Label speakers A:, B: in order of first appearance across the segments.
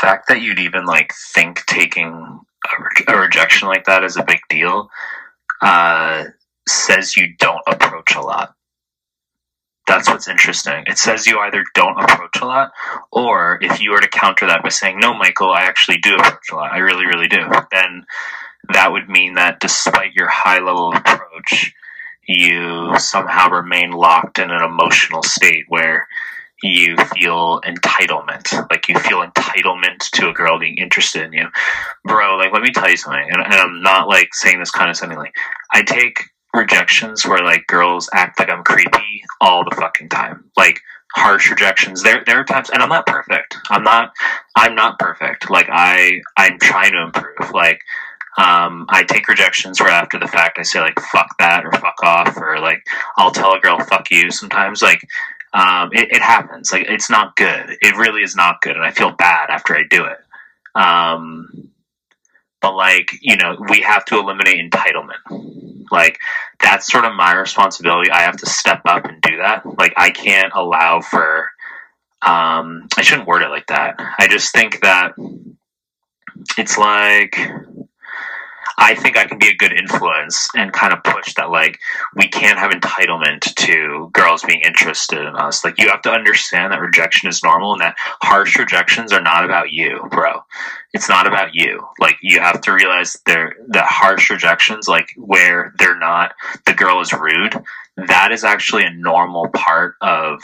A: fact that you'd even like think taking a, re- a rejection like that is a big deal uh, says you don't approach a lot. That's what's interesting. It says you either don't approach a lot, or if you were to counter that by saying, No, Michael, I actually do approach a lot. I really, really do. Then that would mean that despite your high level of approach, you somehow remain locked in an emotional state where you feel entitlement. Like you feel entitlement to a girl being interested in you. Bro, like let me tell you something, and, and I'm not like saying this condescendingly. I take rejections where like girls act like I'm creepy all the fucking time. Like harsh rejections. There there are times and I'm not perfect. I'm not I'm not perfect. Like I I'm trying to improve. Like um, I take rejections where after the fact I say like fuck that or fuck off or like I'll tell a girl fuck you sometimes like um, it, it happens. Like it's not good. It really is not good and I feel bad after I do it. Um, but like you know we have to eliminate entitlement. Like that's sort of my responsibility. I have to step up and do that. Like I can't allow for um, I shouldn't word it like that. I just think that it's like I think I can be a good influence and kind of push that like we can't have entitlement to girls being interested in us. Like you have to understand that rejection is normal and that harsh rejections are not about you, bro. It's not about you. Like you have to realize they're that harsh rejections, like where they're not the girl is rude, that is actually a normal part of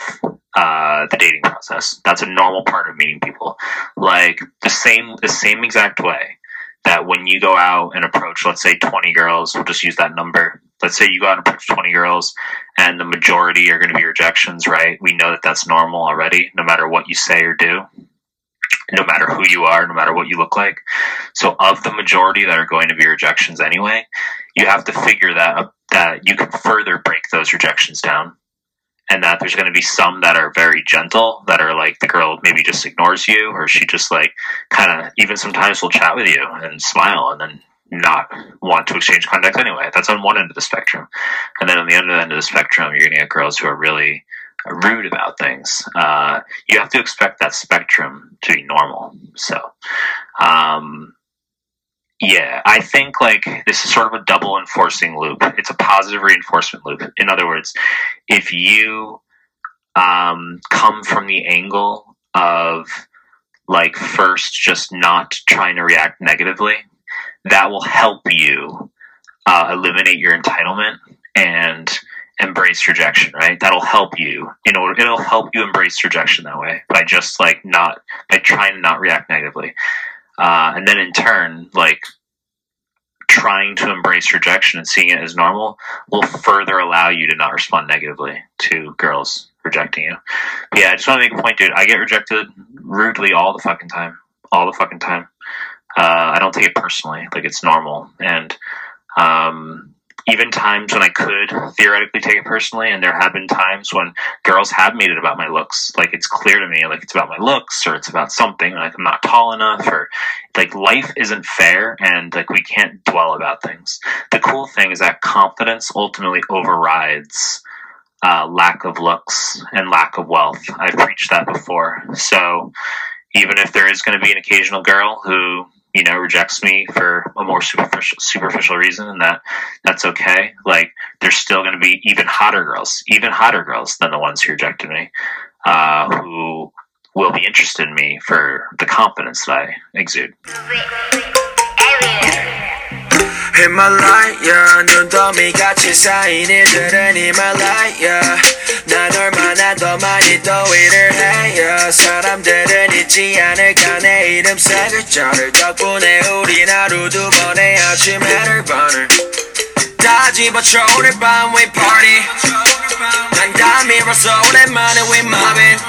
A: uh, the dating process. That's a normal part of meeting people. Like the same the same exact way that when you go out and approach, let's say 20 girls, we'll just use that number. Let's say you go out and approach 20 girls and the majority are going to be rejections, right? We know that that's normal already, no matter what you say or do, no matter who you are, no matter what you look like. So, of the majority that are going to be rejections anyway, you have to figure that that you can further break those rejections down and that there's going to be some that are very gentle that are like the girl maybe just ignores you or she just like kind of even sometimes will chat with you and smile and then not want to exchange contact anyway. That's on one end of the spectrum. And then on the other end of the spectrum you're going to get girls who are really rude about things. Uh, you have to expect that spectrum to be normal. So um, yeah, I think like this is sort of a double enforcing loop. It's a positive reinforcement loop. In other words, if you um, come from the angle of like first just not trying to react negatively, that will help you uh, eliminate your entitlement and embrace rejection. Right? That'll help you in order. It'll help you embrace rejection that way by just like not by trying to not react negatively. Uh, and then in turn, like trying to embrace rejection and seeing it as normal will further allow you to not respond negatively to girls rejecting you. But yeah, I just want to make a point, dude. I get rejected rudely all the fucking time, all the fucking time. Uh, I don't take it personally; like it's normal. And um, even times when I could theoretically take it personally, and there have been times when girls have made it about my looks. Like it's clear to me, like it's about my looks, or it's about something. Like I'm not tall enough, or like life isn't fair, and like we can't dwell about things. The cool thing is that confidence ultimately overrides uh, lack of looks and lack of wealth. I've preached that before. So even if there is going to be an occasional girl who you know rejects me for a more superficial superficial reason and that that's okay like there's still going to be even hotter girls even hotter girls than the ones who rejected me uh, who will be interested in me for the confidence that i exude
B: 히말라야 눈더미 같이 쌓인 일들은 히말라야 난 얼마나 더 많이 더위를 해요 사람들은 잊지 않을까 내 이름 세 글자를 덕분에 우린 하루 두 번의 아침 해를 버는 다 집어쳐 오늘 밤 we party. 난다 밀어서 오랜만에 we mobbing